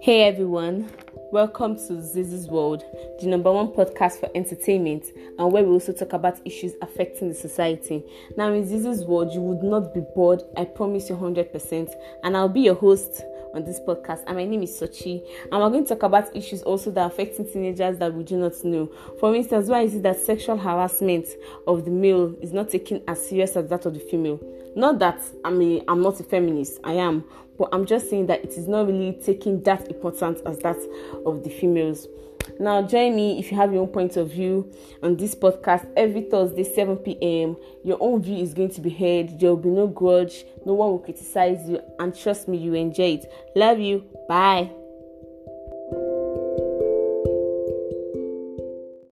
Hey everyone, welcome to Zizi's World, the number one podcast for entertainment and where we also talk about issues affecting the society. Now, in Zizi's World, you would not be bored, I promise you 100%, and I'll be your host on this podcast. And my name is Sochi, and we're going to talk about issues also that are affecting teenagers that we do not know. For instance, why is it that sexual harassment of the male is not taken as serious as that of the female? Not that I mean I'm not a feminist, I am, but I'm just saying that it is not really taking that important as that of the females. Now, join me if you have your own point of view on this podcast every Thursday, 7 p.m. Your own view is going to be heard. There will be no grudge, no one will criticize you, and trust me, you enjoy it. Love you. Bye.